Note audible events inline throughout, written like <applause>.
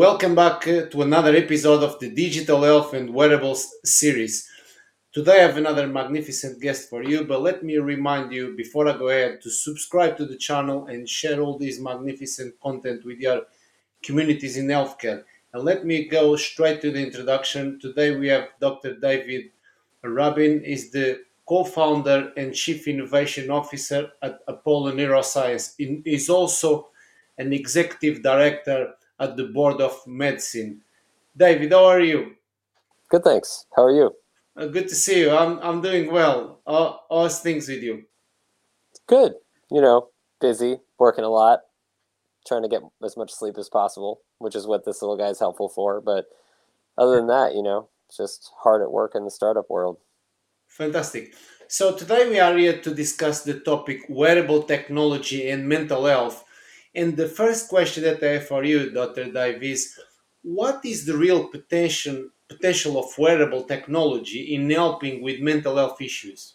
welcome back uh, to another episode of the Digital Health and Wearables series. Today I have another magnificent guest for you, but let me remind you before I go ahead to subscribe to the channel and share all this magnificent content with your communities in healthcare. And let me go straight to the introduction. Today we have Dr. David Rabin, is the co-founder and chief innovation officer at Apollo Neuroscience. He's also an executive director at the Board of Medicine. David, how are you? Good, thanks. How are you? Uh, good to see you. I'm, I'm doing well. How, how's things with you? Good. You know, busy, working a lot, trying to get as much sleep as possible, which is what this little guy is helpful for. But other than that, you know, just hard at work in the startup world. Fantastic. So today we are here to discuss the topic wearable technology and mental health and the first question that I have for you, Dr. Dave, is what is the real potential potential of wearable technology in helping with mental health issues?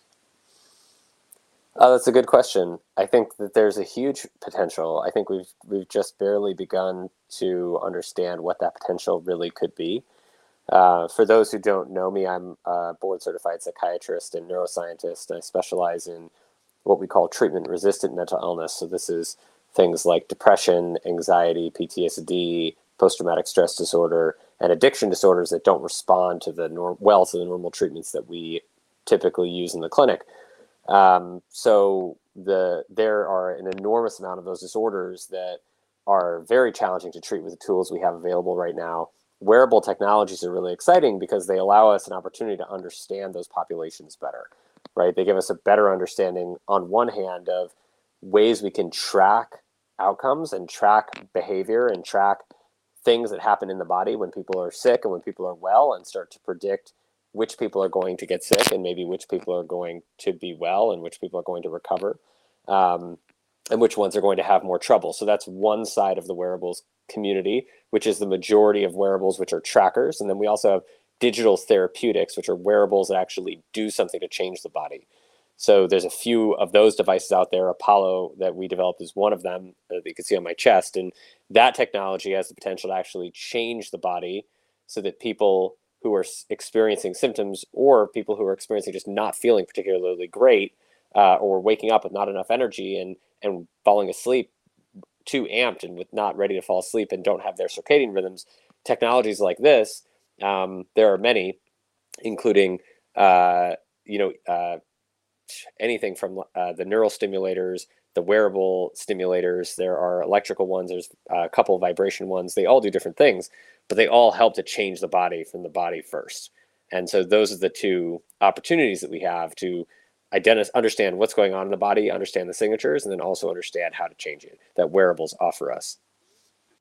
Uh, that's a good question. I think that there's a huge potential. I think we've we've just barely begun to understand what that potential really could be. Uh, for those who don't know me, I'm a board certified psychiatrist and neuroscientist. I specialize in what we call treatment resistant mental illness. So this is things like depression, anxiety, PTSD, post traumatic stress disorder, and addiction disorders that don't respond to the norm- well to the normal treatments that we typically use in the clinic. Um, so the there are an enormous amount of those disorders that are very challenging to treat with the tools we have available right now. Wearable technologies are really exciting because they allow us an opportunity to understand those populations better, right? They give us a better understanding on one hand of ways we can track outcomes and track behavior and track things that happen in the body when people are sick and when people are well and start to predict which people are going to get sick and maybe which people are going to be well and which people are going to recover um, and which ones are going to have more trouble. So that's one side of the wearables community which is the majority of wearables which are trackers. And then we also have digital therapeutics which are wearables that actually do something to change the body so there's a few of those devices out there. Apollo that we developed is one of them that you can see on my chest, and that technology has the potential to actually change the body so that people who are experiencing symptoms or people who are experiencing just not feeling particularly great uh, or waking up with not enough energy and and falling asleep too amped and with not ready to fall asleep and don't have their circadian rhythms technologies like this um, there are many including uh, you know uh, anything from uh, the neural stimulators, the wearable stimulators. There are electrical ones. There's a couple vibration ones. They all do different things, but they all help to change the body from the body first. And so those are the two opportunities that we have to identify, understand what's going on in the body, understand the signatures, and then also understand how to change it. That wearables offer us.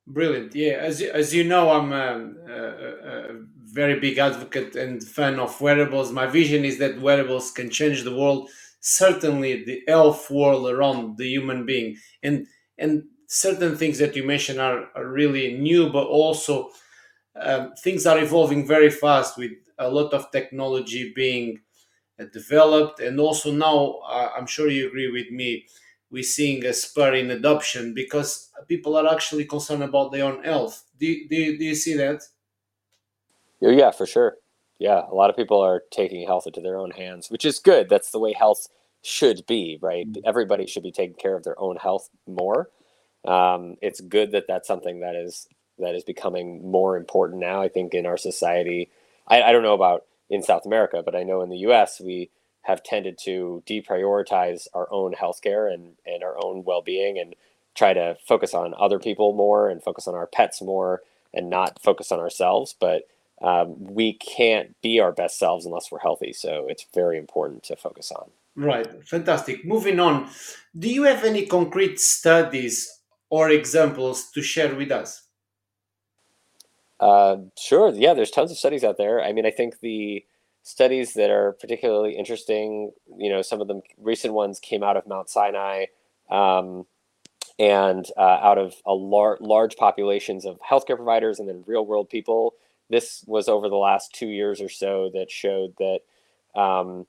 Brilliant. Yeah, as as you know, I'm a, a, a, very big advocate and fan of wearables. My vision is that wearables can change the world, certainly the health world around the human being, and and certain things that you mentioned are, are really new, but also um, things are evolving very fast with a lot of technology being uh, developed, and also now uh, I'm sure you agree with me we're seeing a spur in adoption because people are actually concerned about their own health. Do, do, do you see that? Oh, yeah, for sure. Yeah, a lot of people are taking health into their own hands, which is good. That's the way health should be, right? Mm-hmm. Everybody should be taking care of their own health more. Um, it's good that that's something that is that is becoming more important now. I think in our society, I, I don't know about in South America, but I know in the U.S. we have tended to deprioritize our own healthcare and, and our own well-being and try to focus on other people more and focus on our pets more and not focus on ourselves. But um, we can't be our best selves unless we're healthy. So it's very important to focus on. Right. Fantastic. Moving on. Do you have any concrete studies or examples to share with us? Uh, sure. Yeah there's tons of studies out there. I mean i think the studies that are particularly interesting. You know, some of them recent ones came out of Mount Sinai um, and uh, out of a lar- large populations of healthcare providers and then real world people. This was over the last two years or so that showed that um,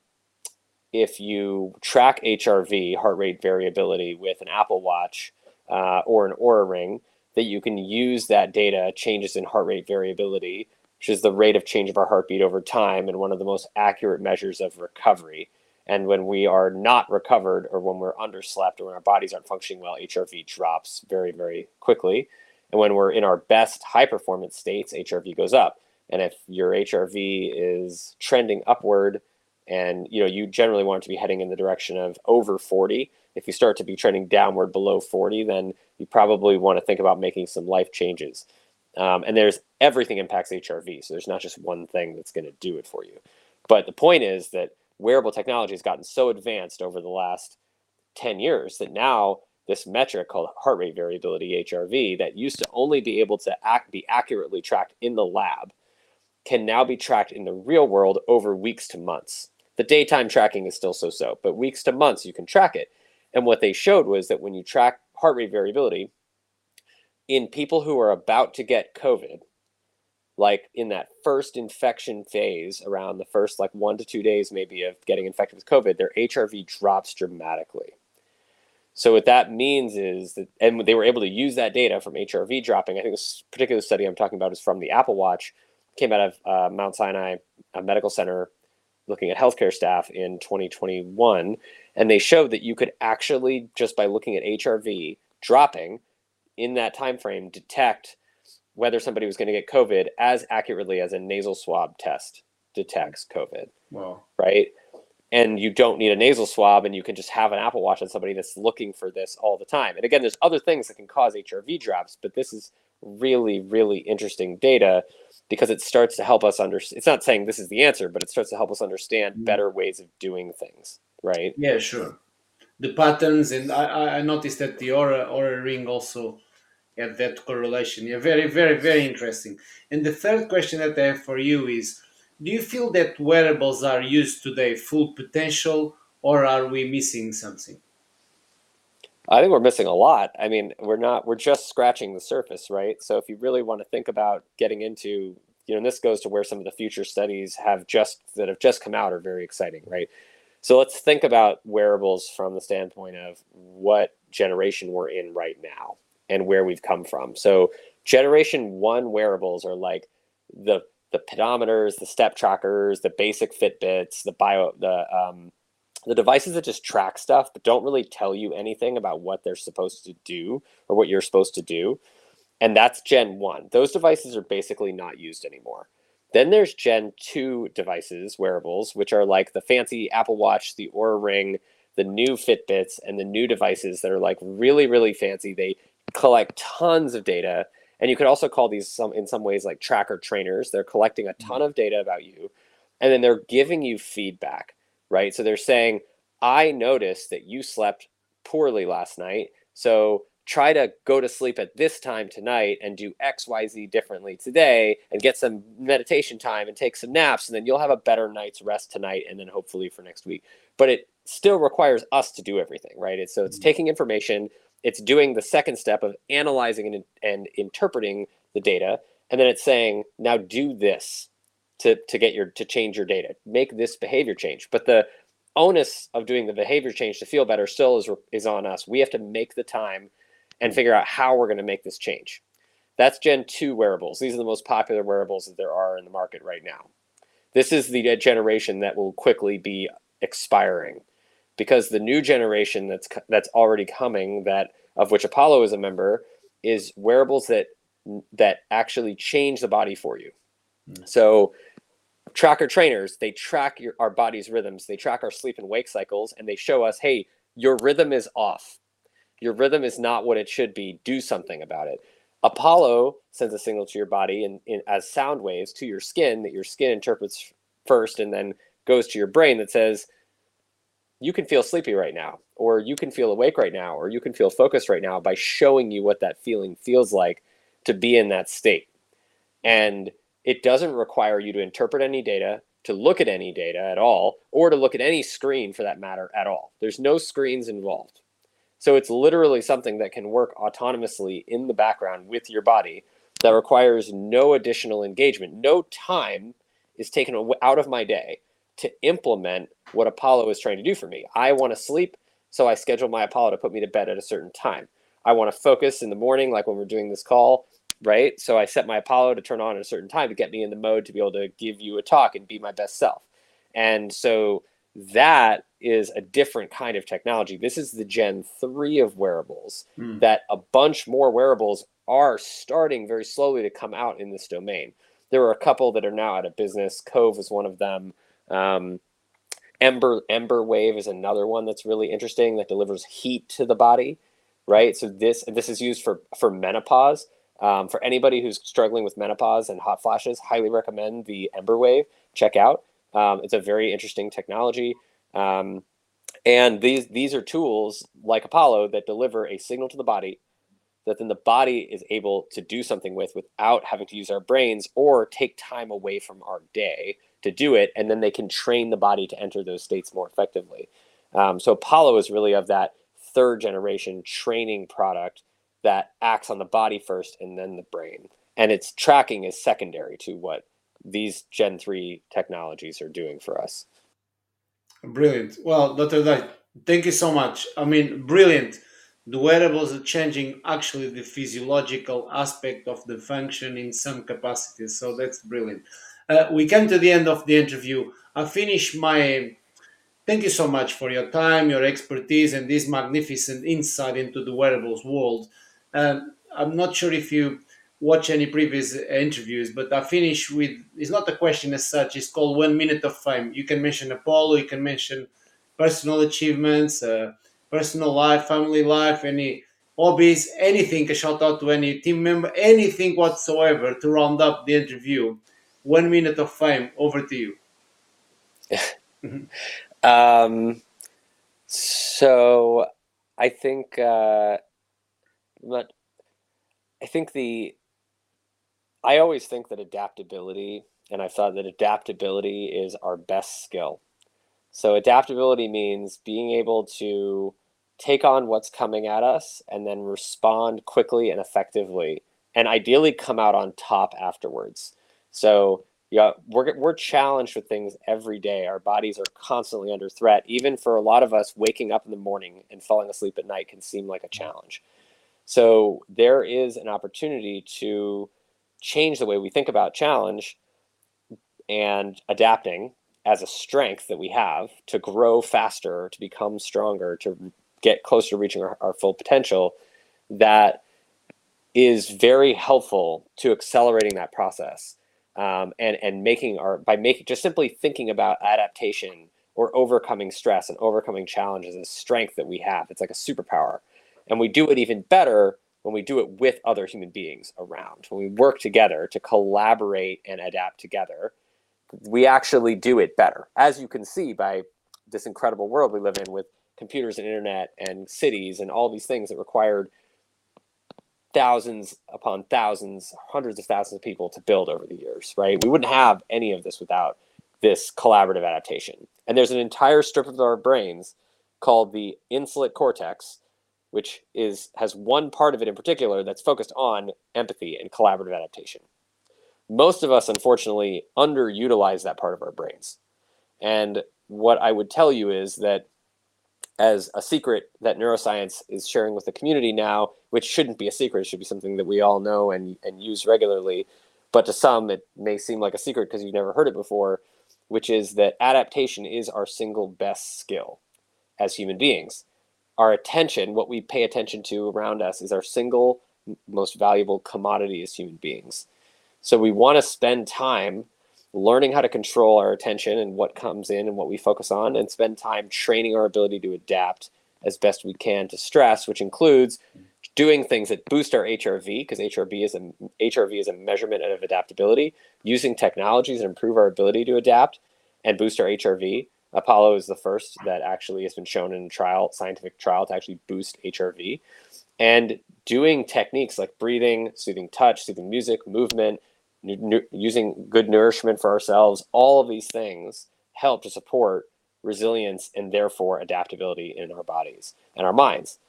if you track HRV, heart rate variability, with an Apple Watch uh, or an Oura Ring, that you can use that data, changes in heart rate variability, which is the rate of change of our heartbeat over time and one of the most accurate measures of recovery. And when we are not recovered or when we're underslept or when our bodies aren't functioning well, HRV drops very, very quickly. And when we're in our best high performance states, HRV goes up. And if your HRV is trending upward, and you know you generally want to be heading in the direction of over 40, if you start to be trending downward below 40, then you probably want to think about making some life changes. Um, and there's everything impacts HRV, so there's not just one thing that's going to do it for you. But the point is that wearable technology has gotten so advanced over the last 10 years that now this metric called heart rate variability HRV that used to only be able to act, be accurately tracked in the lab can now be tracked in the real world over weeks to months. The daytime tracking is still so so, but weeks to months you can track it. And what they showed was that when you track heart rate variability in people who are about to get COVID, like in that first infection phase, around the first like one to two days maybe of getting infected with COVID, their HRV drops dramatically. So what that means is that, and they were able to use that data from HRV dropping. I think this particular study I'm talking about is from the Apple Watch, came out of uh, Mount Sinai Medical Center, looking at healthcare staff in 2021, and they showed that you could actually just by looking at HRV dropping in that time frame detect whether somebody was going to get COVID as accurately as a nasal swab test detects COVID. Wow. Right and you don't need a nasal swab and you can just have an apple watch on somebody that's looking for this all the time and again there's other things that can cause hrv drops but this is really really interesting data because it starts to help us understand it's not saying this is the answer but it starts to help us understand mm. better ways of doing things right yeah sure the patterns and i, I noticed that the Oura, Oura ring also had that correlation yeah very very very interesting and the third question that i have for you is do you feel that wearables are used to their full potential or are we missing something? I think we're missing a lot. I mean, we're not, we're just scratching the surface, right? So if you really want to think about getting into, you know, and this goes to where some of the future studies have just, that have just come out are very exciting, right? So let's think about wearables from the standpoint of what generation we're in right now and where we've come from. So generation one wearables are like the the pedometers, the step trackers, the basic Fitbits, the bio, the um, the devices that just track stuff but don't really tell you anything about what they're supposed to do or what you're supposed to do. And that's Gen 1. Those devices are basically not used anymore. Then there's Gen 2 devices, wearables, which are like the fancy Apple Watch, the Oura Ring, the new Fitbits, and the new devices that are like really, really fancy. They collect tons of data and you could also call these some in some ways like tracker trainers. They're collecting a mm-hmm. ton of data about you and then they're giving you feedback, right? So they're saying, "I noticed that you slept poorly last night. So try to go to sleep at this time tonight and do XYZ differently today and get some meditation time and take some naps and then you'll have a better night's rest tonight and then hopefully for next week." But it still requires us to do everything, right? It's, so it's mm-hmm. taking information, it's doing the second step of analyzing and, and interpreting the data and then it's saying now do this to, to get your to change your data. Make this behavior change. But the onus of doing the behavior change to feel better still is is on us. We have to make the time and figure out how we're going to make this change. That's gen 2 wearables. These are the most popular wearables that there are in the market right now. This is the generation that will quickly be expiring because the new generation that's that's already coming that of which Apollo is a member is wearables that that actually change the body for you. Mm. So tracker trainers, they track your, our body's rhythms, they track our sleep and wake cycles and they show us, "Hey, your rhythm is off. Your rhythm is not what it should be. Do something about it." Apollo sends a signal to your body and as sound waves to your skin that your skin interprets first and then goes to your brain that says, you can feel sleepy right now, or you can feel awake right now, or you can feel focused right now by showing you what that feeling feels like to be in that state. And it doesn't require you to interpret any data, to look at any data at all, or to look at any screen for that matter at all. There's no screens involved. So it's literally something that can work autonomously in the background with your body that requires no additional engagement. No time is taken out of my day to implement what Apollo is trying to do for me. I want to sleep, so I schedule my Apollo to put me to bed at a certain time. I want to focus in the morning, like when we're doing this call, right? So I set my Apollo to turn on at a certain time to get me in the mode to be able to give you a talk and be my best self. And so that is a different kind of technology. This is the Gen 3 of wearables mm. that a bunch more wearables are starting very slowly to come out in this domain. There are a couple that are now out of business. Cove is one of them. Um, Embr Embr Wave is another one that's really interesting that delivers heat to the body, right? So this this is used for for menopause. Um, for anybody who's struggling with menopause and hot flashes, highly recommend the Embr Wave. Check out. Um, it's a very interesting technology. Um, and these these are tools like Apollo that deliver a signal to the body that then the body is able to do something with without having to use our brains or take time away from our day to do it. And then they can train the body to enter those states more effectively. Um, so Apollo is really of that third generation training product that acts on the body first and then the brain. And its tracking is secondary to what these Gen 3 technologies are doing for us. Brilliant. Well, Dr. Dye, thank you so much. I mean, brilliant. The wearables are changing actually the physiological aspect of the function in some capacities. So that's brilliant. Uh, we come to the end of the interview. I finish my. Thank you so much for your time, your expertise, and this magnificent insight into the wearables world. Um, I'm not sure if you watch any previous interviews, but I finish with it's not a question as such. It's called one minute of fame. You can mention Apollo, you can mention personal achievements, uh, personal life, family life, any hobbies, anything. A shout out to any team member, anything whatsoever to round up the interview. One minute of fame. Over to you. <laughs> um, so I think, uh, but I think the I always think that adaptability, and I thought that adaptability is our best skill. So, adaptability means being able to take on what's coming at us and then respond quickly and effectively, and ideally come out on top afterwards. So, yeah, we're, we're challenged with things every day. Our bodies are constantly under threat. Even for a lot of us, waking up in the morning and falling asleep at night can seem like a challenge. So, there is an opportunity to change the way we think about challenge and adapting as a strength that we have to grow faster, to become stronger, to get closer to reaching our, our full potential, that is very helpful to accelerating that process um, and and making our by making just simply thinking about adaptation or overcoming stress and overcoming challenges is a strength that we have. It's like a superpower, and we do it even better when we do it with other human beings around, when we work together to collaborate and adapt together, we actually do it better. As you can see by this incredible world we live in with computers and internet and cities and all these things that required thousands upon thousands, hundreds of thousands of people to build over the years, right? We wouldn't have any of this without this collaborative adaptation. And there's an entire strip of our brains called the insular cortex which is has one part of it in particular that's focused on empathy and collaborative adaptation. Most of us, unfortunately, underutilize that part of our brains. And what I would tell you is that as a secret that neuroscience is sharing with the community now, which shouldn't be a secret, it should be something that we all know and, and use regularly. But to some, it may seem like a secret because you've never heard it before, which is that adaptation is our single best skill as human beings our attention, what we pay attention to around us, is our single most valuable commodity as human beings. So we want to spend time learning how to control our attention and what comes in and what we focus on, and spend time training our ability to adapt as best we can to stress, which includes doing things that boost our HRV, because HRV is a HRV is a measurement of adaptability, using technologies that improve our ability to adapt and boost our HRV, Apollo is the first that actually has been shown in a trial, scientific trial, to actually boost HRV. And doing techniques like breathing, soothing touch, soothing music, movement, using good nourishment for ourselves, all of these things help to support resilience and therefore adaptability in our bodies and our minds.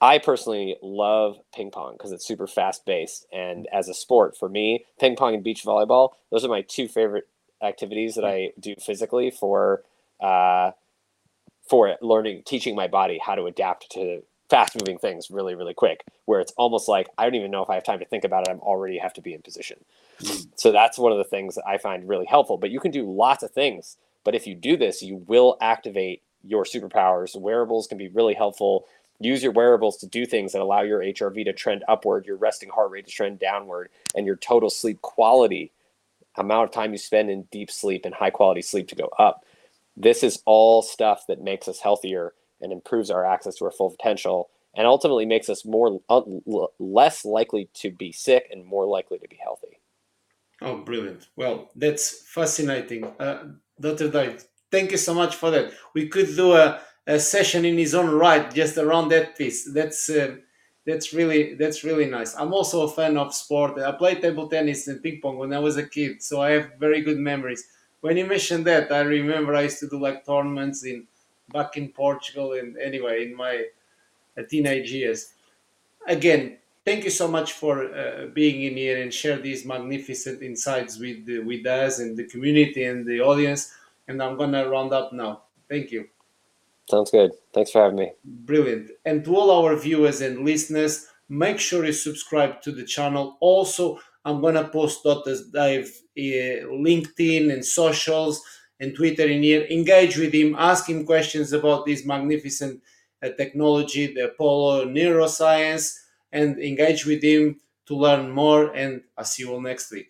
I personally love ping pong because it's super fast paced. And as a sport, for me, ping pong and beach volleyball, those are my two favorite activities that I do physically for uh, for learning, teaching my body how to adapt to fast moving things really, really quick, where it's almost like I don't even know if I have time to think about it. I'm already have to be in position. So that's one of the things that I find really helpful. But you can do lots of things. But if you do this, you will activate your superpowers. Wearables can be really helpful. Use your wearables to do things that allow your HRV to trend upward, your resting heart rate to trend downward, and your total sleep quality, amount of time you spend in deep sleep and high quality sleep to go up. This is all stuff that makes us healthier and improves our access to our full potential and ultimately makes us more uh, less likely to be sick and more likely to be healthy. Oh, brilliant. Well, that's fascinating. Uh, Dr. Dave, thank you so much for that. We could do a, a session in his own right just around that piece. That's uh, that's really that's really nice. I'm also a fan of sport. I played table tennis and ping pong when I was a kid, so I have very good memories. When you mentioned that, I remember I used to do like tournaments in back in Portugal and anyway in my uh, teenage years. Again, thank you so much for uh, being in here and share these magnificent insights with with us and the community and the audience. And I'm gonna round up now. Thank you. Sounds good. Thanks for having me. Brilliant. And to all our viewers and listeners, make sure you subscribe to the channel. Also, I'm gonna post Dr. Dave uh, LinkedIn and socials and Twitter in here. Engage with him, ask him questions about this magnificent uh, technology, the Apollo neuroscience, and engage with him to learn more. And I'll see you all next week.